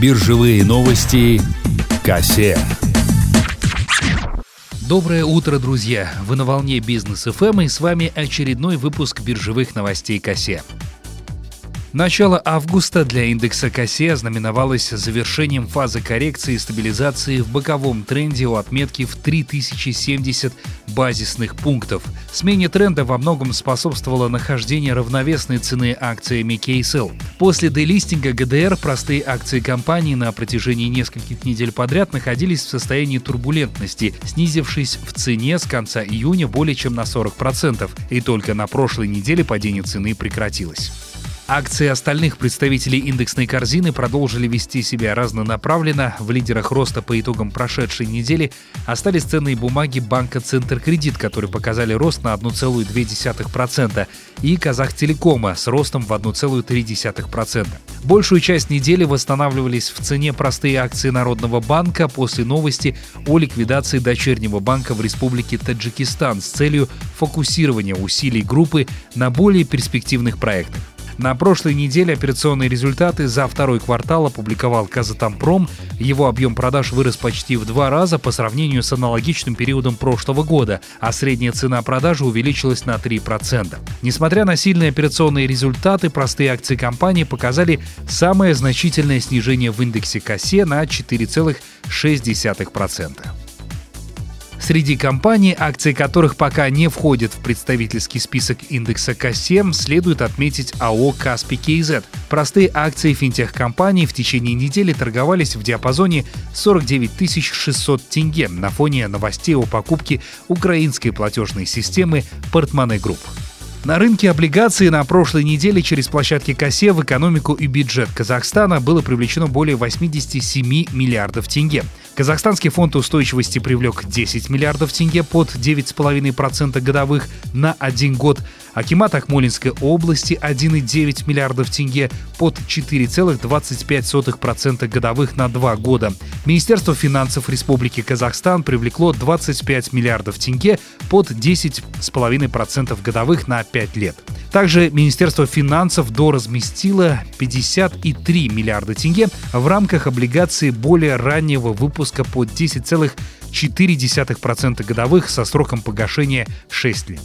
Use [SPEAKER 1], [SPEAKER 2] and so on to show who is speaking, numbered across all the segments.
[SPEAKER 1] Биржевые новости. Кассе.
[SPEAKER 2] Доброе утро, друзья! Вы на волне бизнес ФМ и с вами очередной выпуск биржевых новостей Кассе. Начало августа для индекса КСЕ ознаменовалось завершением фазы коррекции и стабилизации в боковом тренде у отметки в 3070 базисных пунктов. Смене тренда во многом способствовало нахождение равновесной цены акциями KSL. После делистинга ГДР простые акции компании на протяжении нескольких недель подряд находились в состоянии турбулентности, снизившись в цене с конца июня более чем на 40%, и только на прошлой неделе падение цены прекратилось. Акции остальных представителей индексной корзины продолжили вести себя разнонаправленно. В лидерах роста по итогам прошедшей недели остались ценные бумаги банка Центр Кредит, которые показали рост на 1,2%, и Казахтелекома с ростом в 1,3%. Большую часть недели восстанавливались в цене простые акции Народного банка после новости о ликвидации дочернего банка в Республике Таджикистан с целью фокусирования усилий группы на более перспективных проектах. На прошлой неделе операционные результаты за второй квартал опубликовал Казатомпром. Его объем продаж вырос почти в два раза по сравнению с аналогичным периодом прошлого года, а средняя цена продажи увеличилась на 3%. Несмотря на сильные операционные результаты, простые акции компании показали самое значительное снижение в индексе КАСЕ на 4,6%. Среди компаний, акции которых пока не входят в представительский список индекса К7, следует отметить АО «Каспи КЗ». Простые акции финтех-компаний в течение недели торговались в диапазоне 49 600 тенге на фоне новостей о покупке украинской платежной системы «Portmone Group». На рынке облигаций на прошлой неделе через площадки KASE в экономику и бюджет Казахстана было привлечено более 87 миллиардов тенге. Казахстанский фонд устойчивости привлек 10 миллиардов тенге под 9,5% годовых на один год. Акимат Акмолинской области 1,9 миллиардов тенге под 4,25% годовых на два года. Министерство финансов Республики Казахстан привлекло 25 миллиардов тенге под 10,5% годовых на 5 лет. Также Министерство финансов доразместило 53 миллиарда тенге в рамках облигаций более раннего выпуска под 10,4% годовых со сроком погашения 6 лет.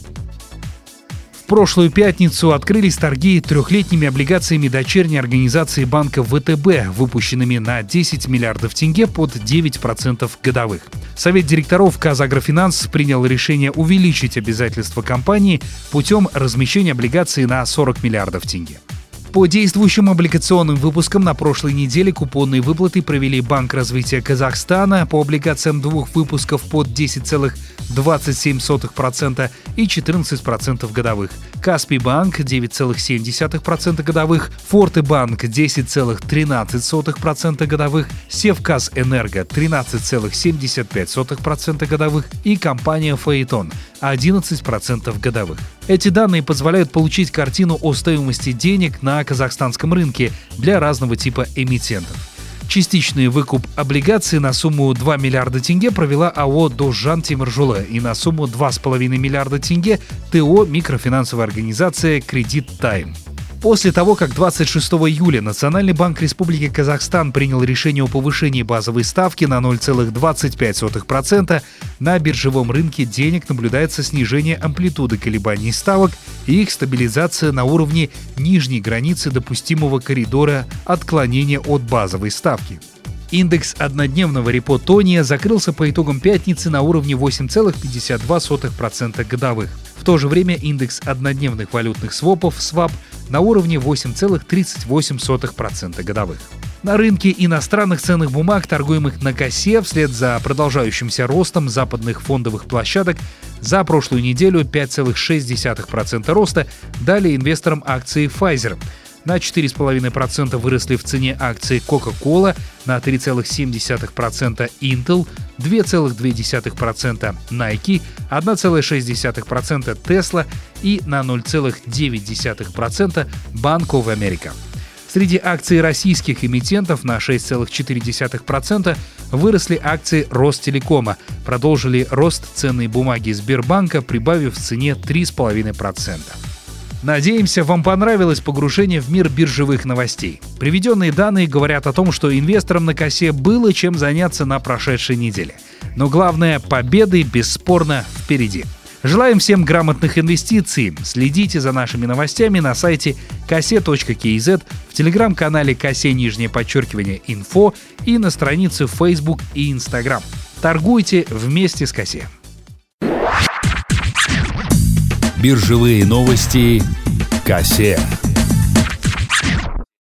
[SPEAKER 2] В прошлую пятницу открылись торги трехлетними облигациями дочерней организации банка ВТБ, выпущенными на 10 миллиардов тенге под 9% годовых. Совет директоров Казагрофинанс принял решение увеличить обязательства компании путем размещения облигаций на 40 миллиардов тенге. По действующим облигационным выпускам на прошлой неделе купонные выплаты провели Банк развития Казахстана по облигациям двух выпусков под 10,27% и 14% годовых. Каспий банк 9,7% годовых, Форте банк 10,13% годовых, Севказ Энерго 13,75% годовых и компания Фаэтон 11% годовых. Эти данные позволяют получить картину о стоимости денег на казахстанском рынке для разного типа эмитентов. Частичный выкуп облигаций на сумму 2 миллиарда тенге провела АО «Дожан Тимиржуле» и на сумму 2,5 миллиарда тенге ТО «Микрофинансовая организация Кредит Тайм». После того, как 26 июля Национальный банк Республики Казахстан принял решение о повышении базовой ставки на 0,25%, на биржевом рынке денег наблюдается снижение амплитуды колебаний ставок и их стабилизация на уровне нижней границы допустимого коридора отклонения от базовой ставки. Индекс однодневного репо Тония закрылся по итогам пятницы на уровне 8,52% годовых. В то же время индекс однодневных валютных свопов SWAP на уровне 8,38% годовых. На рынке иностранных ценных бумаг, торгуемых на косе, вслед за продолжающимся ростом западных фондовых площадок, за прошлую неделю 5,6% роста дали инвесторам акции Pfizer – на 4,5% выросли в цене акции Coca-Cola, на 3,7% Intel, 2,2% Nike, 1,6% Tesla и на 0,9% Bank of America. Среди акций российских эмитентов на 6,4% выросли акции Ростелекома, продолжили рост ценной бумаги Сбербанка, прибавив в цене 3,5%. Надеемся, вам понравилось погружение в мир биржевых новостей. Приведенные данные говорят о том, что инвесторам на косе было чем заняться на прошедшей неделе. Но главное, победы бесспорно впереди. Желаем всем грамотных инвестиций. Следите за нашими новостями на сайте косе.кз, в телеграм-канале косе нижнее подчеркивание инфо и на странице Facebook и Instagram. Торгуйте вместе с косе.
[SPEAKER 1] Биржевые новости. Косе.